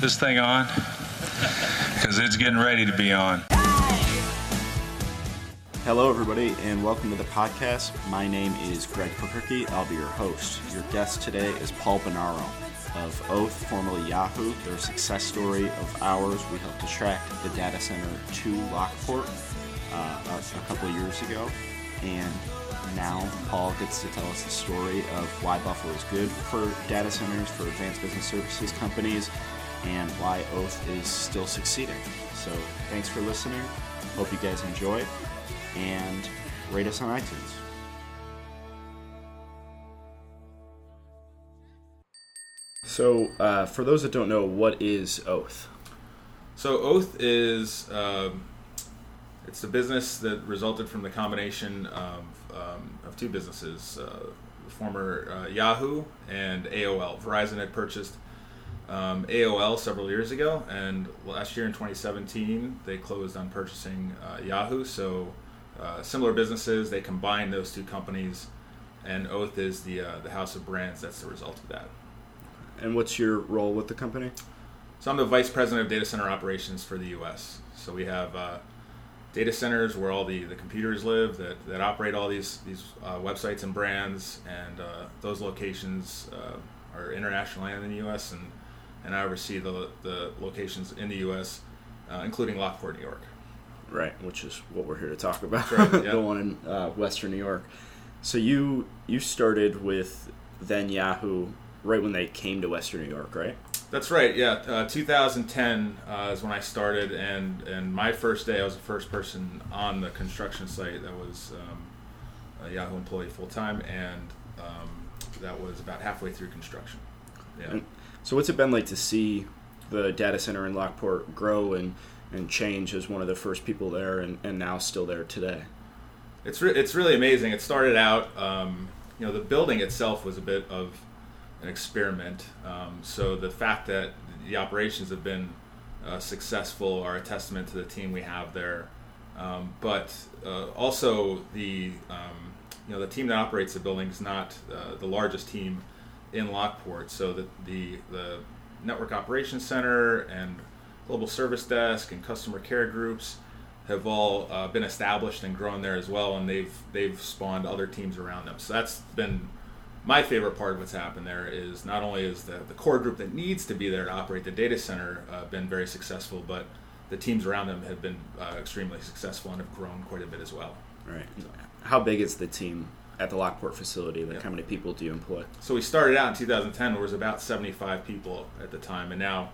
this thing on? Because it's getting ready to be on. Hello, everybody, and welcome to the podcast. My name is Greg Pokirky. I'll be your host. Your guest today is Paul Bonaro of Oath, formerly Yahoo. Their success story of ours. We helped attract the data center to Lockport uh, a, a couple years ago, and now Paul gets to tell us the story of why Buffalo is good for data centers, for advanced business services companies, and why Oath is still succeeding. So, thanks for listening. Hope you guys enjoy and rate us on iTunes. So, uh, for those that don't know, what is Oath? So Oath is um, it's a business that resulted from the combination of, um, of two businesses, uh, former uh, Yahoo and AOL. Verizon had purchased um, AOL several years ago, and last year in 2017 they closed on purchasing uh, Yahoo. So uh, similar businesses, they combined those two companies, and Oath is the uh, the house of brands. That's the result of that. And what's your role with the company? So I'm the vice president of data center operations for the U.S. So we have uh, data centers where all the, the computers live that, that operate all these these uh, websites and brands, and uh, those locations uh, are international and in the U.S. and and I oversee the the locations in the U.S., uh, including Lockport, New York. Right, which is what we're here to talk about. right, yeah. the one in uh, Western New York. So you you started with then Yahoo right when they came to Western New York, right? That's right. Yeah, uh, 2010 uh, is when I started, and and my first day, I was the first person on the construction site that was um, a Yahoo employee full time, and um, that was about halfway through construction. Yeah. And so what's it been like to see the data center in Lockport grow and and change as one of the first people there, and, and now still there today? It's re- it's really amazing. It started out, um, you know, the building itself was a bit of an experiment. Um, so the fact that the operations have been uh, successful are a testament to the team we have there. Um, but uh, also the um, you know the team that operates the building is not uh, the largest team in Lockport. So the, the the network operations center and global service desk and customer care groups have all uh, been established and grown there as well, and they've they've spawned other teams around them. So that's been my favorite part of what's happened there is not only is the, the core group that needs to be there to operate the data center uh, been very successful, but the teams around them have been uh, extremely successful and have grown quite a bit as well. Right. How big is the team at the Lockport facility? Like Yeah. how many people do you employ? So we started out in 2010, there was about 75 people at the time, and now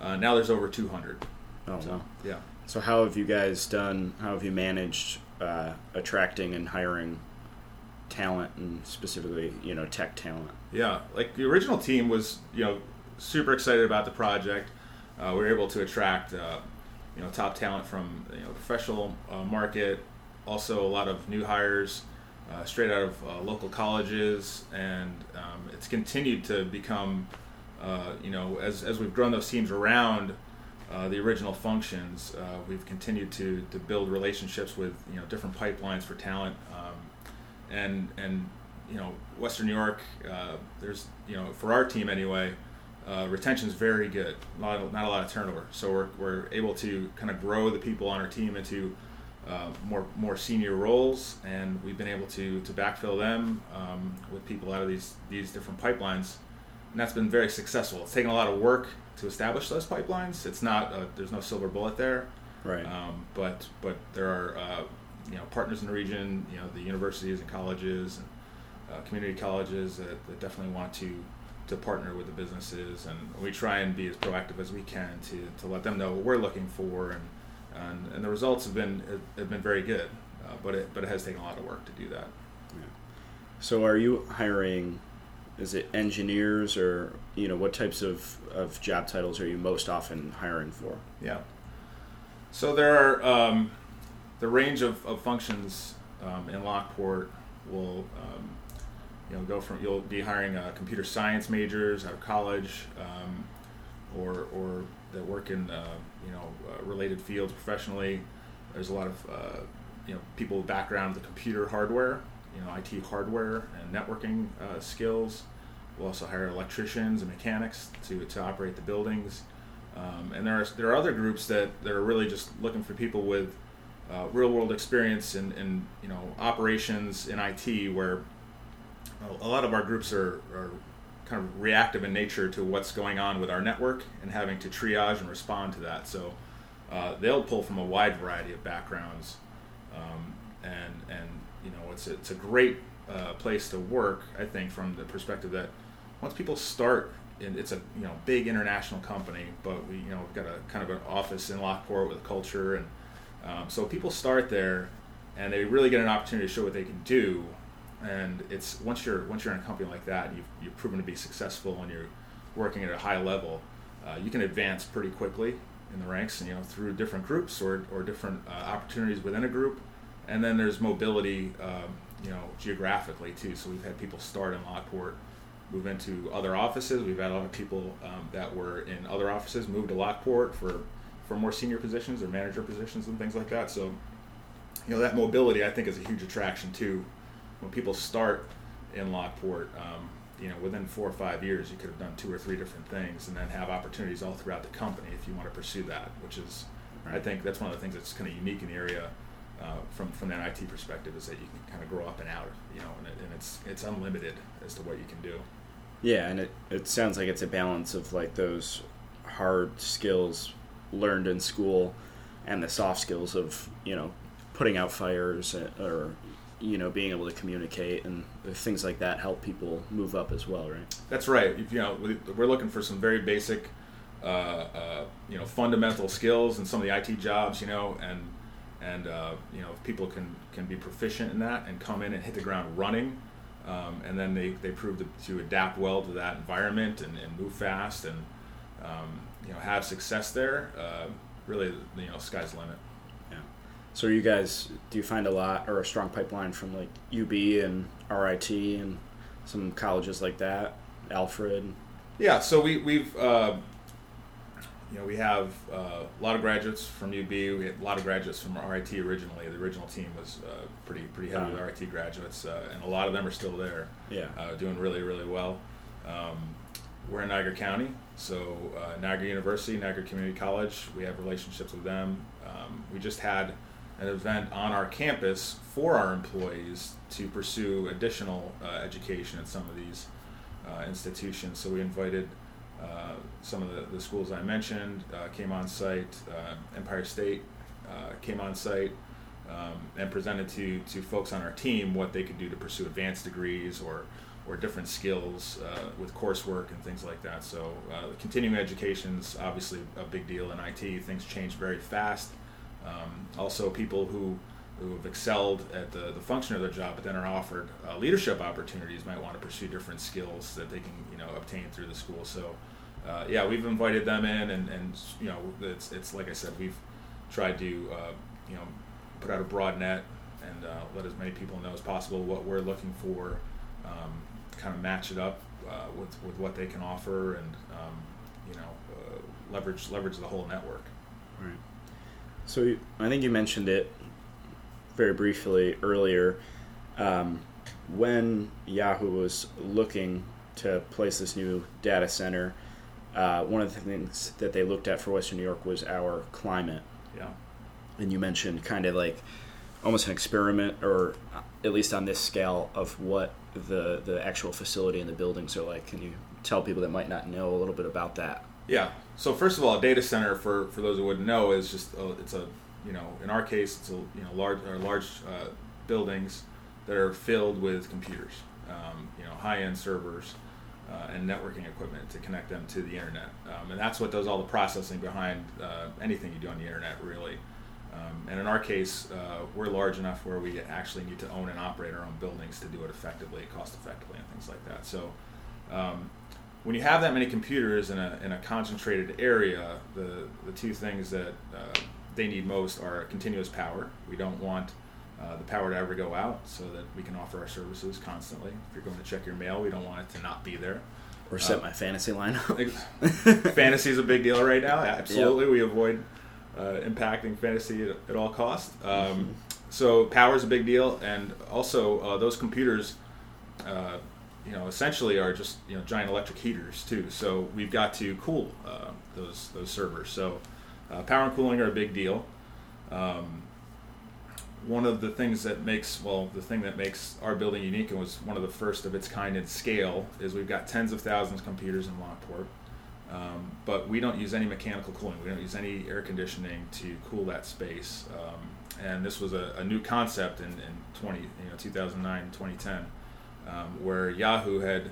uh, now there's over 200. Oh So, wow. yeah. So how have you guys done? How have you managed uh, attracting and hiring talent, and specifically, you know, tech talent? Yeah, like the original team was, you know, super excited about the project. Uh, we were able to attract, uh, you know, top talent from you know professional uh, market, also a lot of new hires uh, straight out of uh, local colleges, and um, it's continued to become, uh, you know, as as we've grown those teams around. Uh, the original functions, uh, we've continued to, to build relationships with you know different pipelines for talent, um, and and you know Western New York. Uh, there's you know for our team anyway, uh, is very good. Not a, not a lot of turnover, so we're, we're able to kind of grow the people on our team into uh, more more senior roles, and we've been able to to backfill them um, with people out of these these different pipelines, and that's been very successful. It's taken a lot of work to establish those pipelines. It's not uh there's no silver bullet there. Right. Um, but but there are uh, you know partners in the region, you know the universities and colleges and uh, community colleges that, that definitely want to to partner with the businesses, and we try and be as proactive as we can to, to let them know what we're looking for, and and, and the results have been have been very good, uh, but it but it has taken a lot of work to do that. So are you hiring? Is it engineers or you know what types of, of job titles are you most often hiring for? Yeah. So there are um, the range of, of functions um, in Lockport will um, you know go from you'll be hiring uh, computer science majors out of college um, or or that work in uh, you know uh, related fields professionally. There's a lot of uh, you know people with background with computer hardware, you know IT hardware and networking uh, skills. We'll also hire electricians and mechanics to, to operate the buildings. Um, and there are there are other groups that, that are really just looking for people with uh, real world experience in, in you know operations in IT, where a lot of our groups are, are kind of reactive in nature to what's going on with our network and having to triage and respond to that. So uh, they'll pull from a wide variety of backgrounds, um, and and you know it's a, it's a great uh, place to work. I think from the perspective that once people start, and it's a you know big international company, but we you know we've got a kind of an office in Lockport with culture, and um, so people start there, and they really get an opportunity to show what they can do. And it's once you're once you're in a company like that, you've you've proven to be successful, and you're working at a high level. Uh, you can advance pretty quickly in the ranks, you know, through different groups or, or different uh, opportunities within a group. And then there's mobility, um, you know, geographically too. So we've had people start in Lockport, move into other offices. We've had of people um, that were in other offices move to Lockport for, for more senior positions or manager positions and things like that. So, you know, that mobility I think is a huge attraction too. When people start in Lockport, um, you know, within four or five years, you could have done two or three different things, and then have opportunities all throughout the company if you want to pursue that. Which is, I think, that's one of the things that's kind of unique in the area uh, from from that IT perspective is that you can kind of grow up and out, you know, and, it, and it's it's unlimited as to what you can do. Yeah, and it it sounds like it's a balance of like those hard skills learned in school and the soft skills of you know putting out fires uh, or you know being able to communicate and things like that help people move up as well right? That's right. You know we're looking for some very basic uh, uh, you know fundamental skills in some of the IT jobs you know and and uh, you know if people can can be proficient in that and come in and hit the ground running um, and then they, they prove to, to, adapt well to that environment and, and move fast and um, you know have success there uh, really you know sky's the limit so you guys, do you find a lot or a strong pipeline from like UB and RIT and some colleges like that, Alfred? Yeah, so we we've uh, you know we have uh, a lot of graduates from UB. We had a lot of graduates from RIT originally. The original team was uh, pretty pretty heavy with RIT graduates, uh, and a lot of them are still there. Yeah, uh, doing really really well. Um, we're in Niagara County, so uh, Niagara University, Niagara Community College. We have relationships with them. Um, we just had an event on our campus for our employees to pursue additional uh, education at some of these uh, institutions. So we invited uh, some of the, the, schools I mentioned, uh, came on site, uh, Empire State uh, came on site. Um, and presented to, to folks on our team what they could do to pursue advanced degrees or, or different skills with coursework and things like that. So, continuing education is obviously a big deal in IT. Things change very fast um, also, people who who have excelled at the, the function of their job, but then are offered uh, leadership opportunities, might want to pursue different skills that they can you know obtain through the school. So, uh, yeah, we've invited them in, and, and you know it's it's like I said, we've tried to uh, you know put out a broad net and uh, let as many people know as possible what we're looking for, um, kind of match it up uh, with with what they can offer, and um, you know uh, leverage leverage the whole network. Right. So I think you mentioned it very briefly earlier. Um, when Yahoo was looking to place this new data center, uh, one of the things that they looked at for Western New York was our climate. Yeah. And you mentioned kind of like almost an experiment, or at least on this scale, of what the the actual facility and the buildings are like. Can you tell people that might not know a little bit about that? Yeah. So first of all, a data center for, for those who wouldn't know is just a, it's a you know in our case it's a you know large or large uh, buildings that are filled with computers, um, you know high end servers. Uh, and networking equipment to connect them to the internet, um, and that's what does all the processing behind uh, anything you do on the internet, really. Um, and in our case, uh, we're large enough where we actually need to own and operate our own buildings to do it effectively, cost effectively, and things like that. So, um, when you have that many computers in a, in a concentrated area, the, the two things that uh, they need most are continuous power. We don't want uh, the power to ever go out so that we can offer our services constantly. If you're going to check your mail, we don't want it to not be there. Or set uh, my fantasy line up. fantasy is a big deal right now. Absolutely. Yep. We avoid uh, impacting fantasy at, at all costs. Um, mm-hmm. so power is a big deal. And also, uh, those computers uh, you know, essentially are just you know giant electric heaters too. So we've got to cool uh, those those servers. So uh, power and cooling are a big deal. Um, one of the things that makes well the thing that makes our building unique and was one of the first of its kind in scale is we've got tens of thousands of computers in Lockport. Um, but we don't use any mechanical cooling. We don't use any air conditioning to cool that space. Um, and this was a, a, new concept in, in 20, you know, 2009 2010, um, where Yahoo had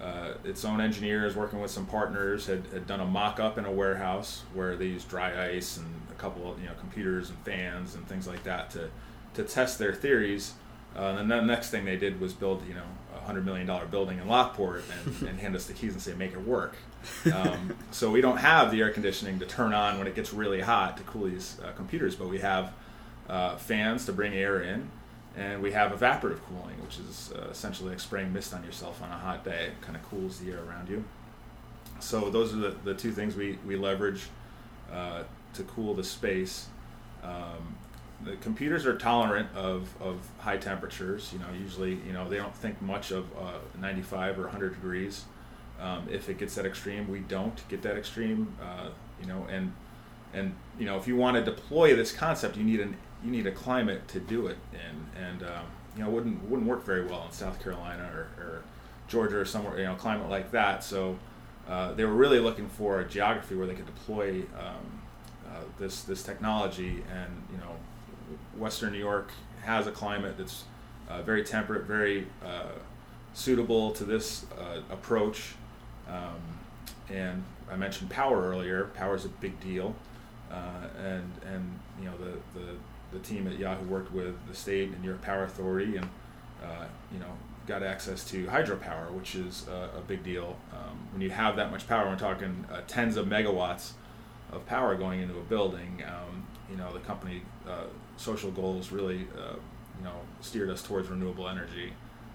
uh, its own engineers working with some partners had, had done a mock-up in a warehouse where they used dry ice and a couple of you know computers and fans and things like that to to test their theories. Uh, and then the next thing they did was build you know a hundred million dollar building in Lockport and, and, hand us the keys and say make it work. Um, so we don't have the air conditioning to turn on when it gets really hot to cool these uh, computers, but we have uh, fans to bring air in and we have evaporative cooling, which is uh, essentially like spraying mist on yourself on a hot day. It kind of cools the air around you. So those are the, the two things we, we leverage uh, to cool the space. Um, the computers are tolerant of, of high temperatures. You know, usually, you know, they don't think much of uh, 95 or 100 degrees. Um, if it gets that extreme, we don't get that extreme. Uh, you know, and and you know, if you want to deploy this concept, you need an you need a climate to do it in, and um, you know wouldn't wouldn't work very well in South Carolina or, or Georgia or somewhere you know climate like that. So uh, they were really looking for a geography where they could deploy um, uh, this this technology, and you know Western New York has a climate that's uh, very temperate, very uh, suitable to this uh, approach. Um, and I mentioned power earlier. Power is a big deal, uh, and and you know the the the team at Yahoo worked with the state and New York Power Authority, and uh, you know got access to hydropower, which is a big deal. Um, when you have that much power, we're talking uh, tens of megawatts of power going into a building. Um, you know, the company uh, social goals really, uh, you know, steered us towards renewable energy.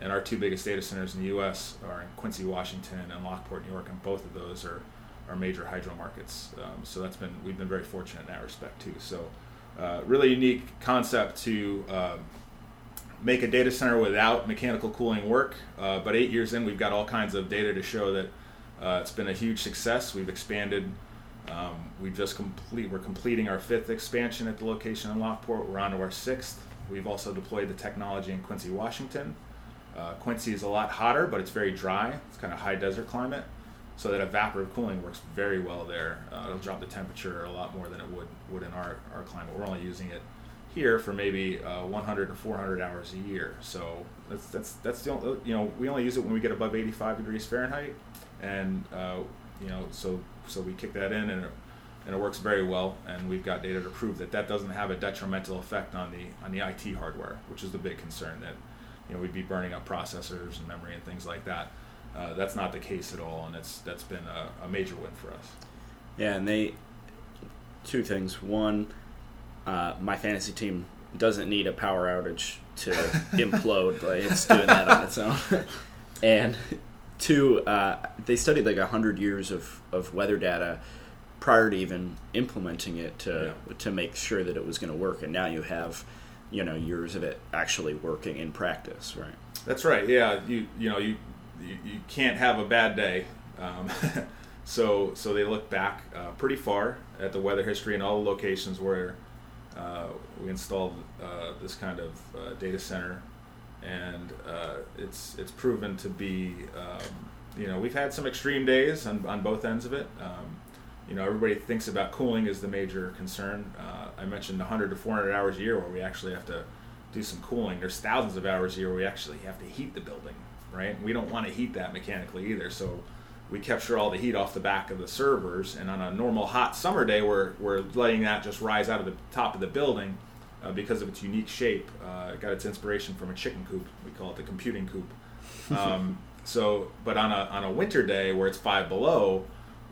And our two biggest data centers in the U.S. are in Quincy, Washington, and Lockport, New York, and both of those are, are major hydro markets. Um, so that's been we've been very fortunate in that respect too. So uh, really unique concept to uh, make a data center without mechanical cooling work. Uh, but eight years in, we've got all kinds of data to show that uh, it's been a huge success. We've expanded. Um, we just complete. We're completing our fifth expansion at the location in Lockport. We're on to our sixth. We've also deployed the technology in Quincy, Washington. Uh, Quincy is a lot hotter, but it's very dry. It's kind of high desert climate so that evaporative cooling works very well there. Uh, it'll drop the temperature a lot more than it would would in our, our climate. We're only using it here for maybe uh, 100 to 400 hours a year. So that's that's that's the only, you know we only use it when we get above 85 degrees Fahrenheit, and uh, you know so so we kick that in and. It, and it works very well, and we've got data to prove that that doesn't have a detrimental effect on the on the IT hardware, which is the big concern that you know we'd be burning up processors and memory and things like that. Uh, that's not the case at all, and it's that's been a, a, major win for us. Yeah, and they two things. One, uh, my fantasy team doesn't need a power outage to implode, but it's doing that on its own. and two, uh, they studied like hundred years of, of weather data prior to even implementing it to yeah. to make sure that it was going to work, and now you have you know years of it actually working in practice, right? That's right. Yeah, you you know you you, you can't have a bad day. Um, so so they look back uh, pretty far at the weather history and all the locations where uh, we installed uh, this kind of uh, data center, and uh, it's it's proven to be um, you know we've had some extreme days on, on both ends of it. Um, you know everybody thinks about cooling as the major concern. Uh, I mentioned 100 to 400 hours a year where we actually have to do some cooling. There's thousands of hours a year where we actually have to heat the building right? We don't want to heat that mechanically either. So we capture all the heat off the back of the servers. And on a normal hot summer day, we're, we're letting that just rise out of the top of the building uh, because of its unique shape. Uh, it got its inspiration from a chicken coop. We call it the computing coop. Um, so, but on a, on a winter day where it's five below,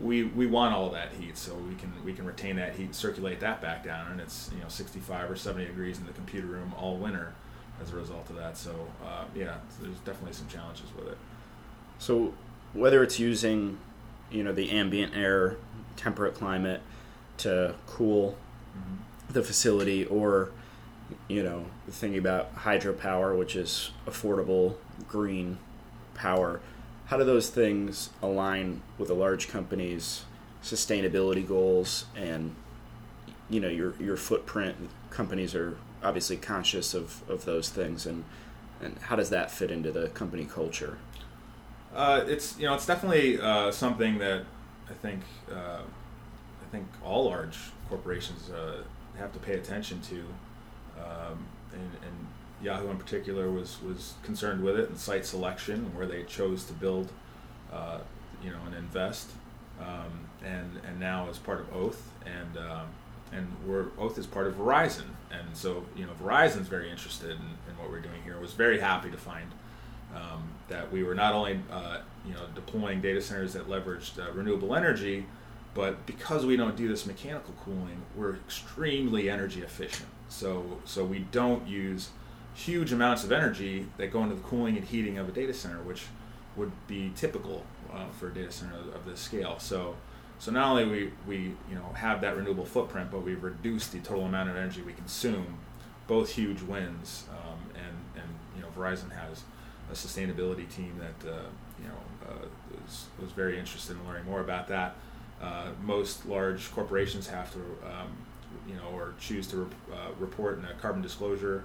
we, we want all that heat so we can we can retain that heat circulate that back down and it's you know 65 or 70 degrees in the computer room all winter as a result of that. So uh, yeah, so there's definitely some challenges with it. So whether it's using, you know, the ambient air, temperate climate to cool mm-hmm. the facility, or you know, thinking about hydropower, which is affordable green power. How do those things align with a large company's sustainability goals and you know your your footprint? Companies are obviously conscious of, of those things, and and how does that fit into the company culture? Uh, it's you know it's definitely uh, something that I think uh, I think all large corporations uh, have to pay attention to, um, and, and, Yahoo in particular was was concerned with it and site selection and where they chose to build, uh, you know, and invest, um, and and now as part of Oath and um, and we're Oath is part of Verizon, and so you know Verizon's very interested in, in what we're doing here. Was very happy to find um, that we were not only uh, you know deploying data centers that leveraged uh, renewable energy, but because we don't do this mechanical cooling, we're extremely energy efficient. So so we don't use huge amounts of energy that go into the cooling and heating of a data center, which would be typical uh, for a data center of, of this scale. So so not only we we you know have that renewable footprint, but we've reduced the total amount of energy we consume. Both huge wins, um, and and you know Verizon has a sustainability team that uh, you know uh, was, was very interested in learning more about that. Uh, most large corporations have to, um, you know, or choose to rep- uh, report in a carbon disclosure,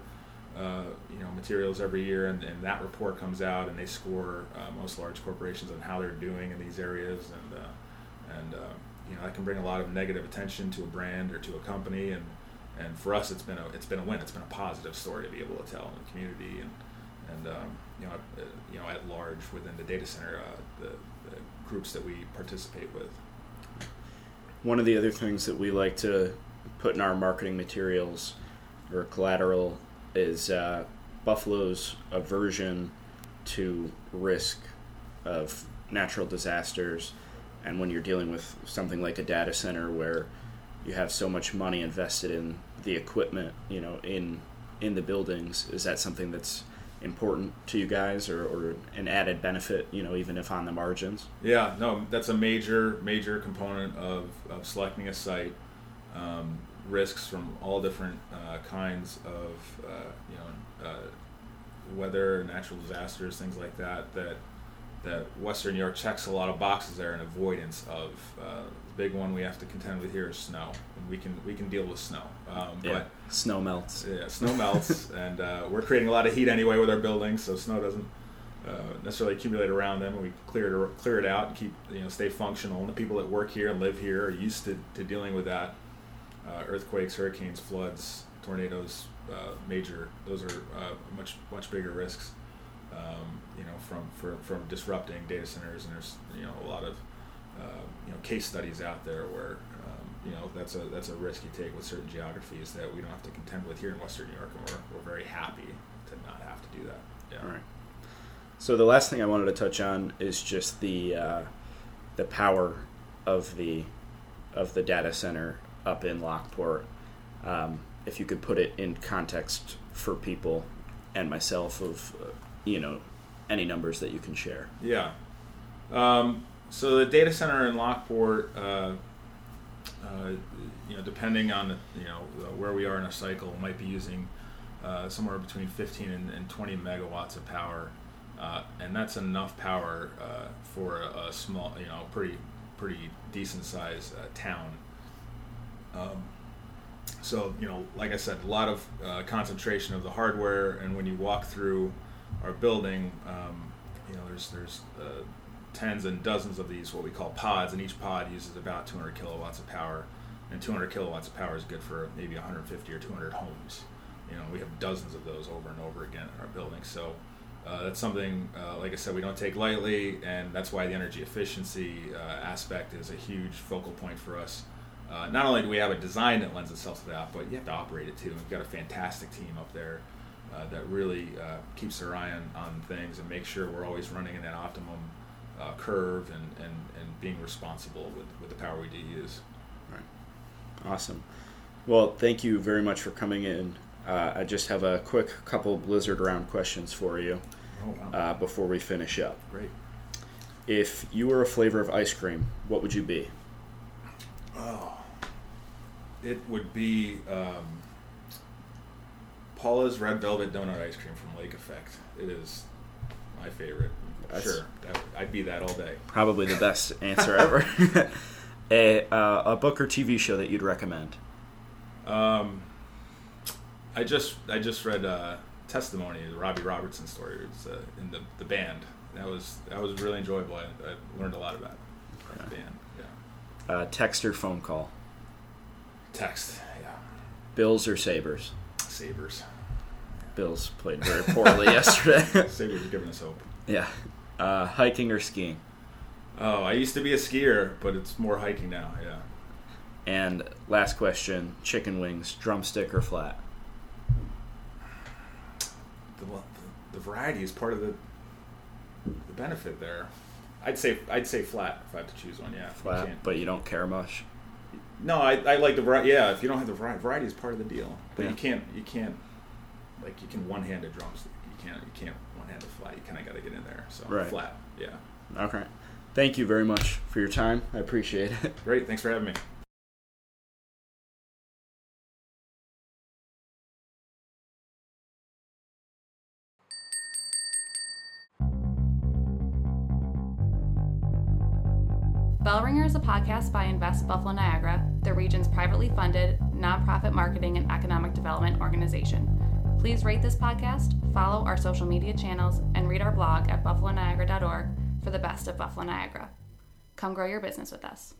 uh, you know, materials every year, and, and, that report comes out, and they score uh, most large corporations on how they're doing in these areas, and and you know that can bring a lot of negative attention to a brand or to a company, and and for us, it's been a it's been a win. It's been a positive story to be able to tell in the community, and and um, you know, uh, you know, at large within the data center, uh, the, the, groups that we participate with. One of the other things that we like to put in our marketing materials or collateral is uh, Buffalo's aversion to risk of natural disasters, and when you're dealing with something like a data center where you have so much money invested in the equipment, you know, in in the buildings, is that something that's important to you guys or, or an added benefit, you know, even if on the margins? Yeah, no, that's a major, major component of, of selecting a site. Um, risks from all different uh, kinds of, uh, you know, uh, weather, natural disasters, things like that, that that Western New York checks a lot of boxes there in avoidance of. Uh, the big one we have to contend with here is snow, and we can we can deal with snow. Um, yeah, but snow melts. Yeah, snow melts, and uh, we're creating a lot of heat anyway with our buildings, so snow doesn't uh, necessarily accumulate around them. And we clear it clear it out and keep you know stay functional. And the people that work here and live here are used to, to dealing with that. Uh, earthquakes, hurricanes, floods, tornadoes, uh, major. Those are uh, much much bigger risks um, you know, from for, from disrupting data centers. And there's you know a lot of uh, you know case studies out there where um, you know that's a that's a risk you take with certain geographies that we don't have to contend with here in Western New York, and we're, we're very happy to not have to do that. Yeah. All right. So the last thing I wanted to touch on is just the uh, the power of the of the data center up in Lockport. Um, if you could put it in context for people and myself of uh, you know any numbers that you can share. Yeah. Um, so the data center in Lockport, uh, uh, you know, depending on you know where we are in a cycle, might be using uh, somewhere between 15 and, and 20 megawatts of power, uh, and that's enough power uh, for a, a, small, you know, pretty pretty decent sized uh, town. Um, so you know, like I said, a lot of concentration of the hardware, and when you walk through our building, um, you know, there's there's uh, tens and dozens of these what we call pods, and each pod uses about 200 kilowatts of power, and 200 kilowatts of power is good for maybe 150 or 200 homes. You know, we have dozens of those over and over again in our building, so. Uh, that's something, uh, like I said, we don't take lightly, and that's why the energy efficiency uh, aspect is a huge focal point for us. Uh, not only do we have a design that lends itself to that, but you have to operate it too. We've got a fantastic team up there uh, that really uh, keeps their eye on, on things and makes sure we're always running in that optimum uh, curve and, and, and being responsible with, with the power we do use. Right. Awesome. Well, thank you very much for coming in. Uh, I just have a quick couple Blizzard round questions for you oh, wow. Uh, before we finish up. Great. If you were a flavor of ice cream, what would you be? Oh, it would be. Um, Paula's Red Velvet Donut Ice Cream from Lake Effect. It is my favorite. That's sure, that, I'd be that all day. Probably the best answer ever. a uh, a book or TV show that you'd recommend? Um, I just I just read uh, testimony, the Robbie Robertson story. It's uh, in the the band. That was that was really enjoyable. I, I learned a lot about the band. Yeah. Uh, text or phone call? Text. Yeah. Bills or Sabres? Sabres. Bills played very poorly yesterday. Are giving us hope. yeah. Uh, hiking or skiing? Oh, I used to be a skier, but it's more hiking now. Yeah. And last question: chicken wings, drumstick or flat? The, the, the variety is part of the the benefit there. I'd say I'd say flat if I have to choose one. Yeah. Flat, can't- but you don't care much. No, I, I like the variety. Yeah, if you don't have the variety, variety is part of the deal. But Yeah. you can't you can't like you can one hand a drumstick. You can't you can't one hand a flat. You kind of got to get in there. So Right. flat. Yeah. Okay. Thank you very much for your time. I appreciate it. Great. Thanks for having me. Bellringer is a podcast by Invest Buffalo Niagara, the region's privately funded, nonprofit marketing and economic development organization. Please rate this podcast, follow our social media channels, and read our blog at buffaloniagara.org for the best of Buffalo Niagara. Come grow your business with us.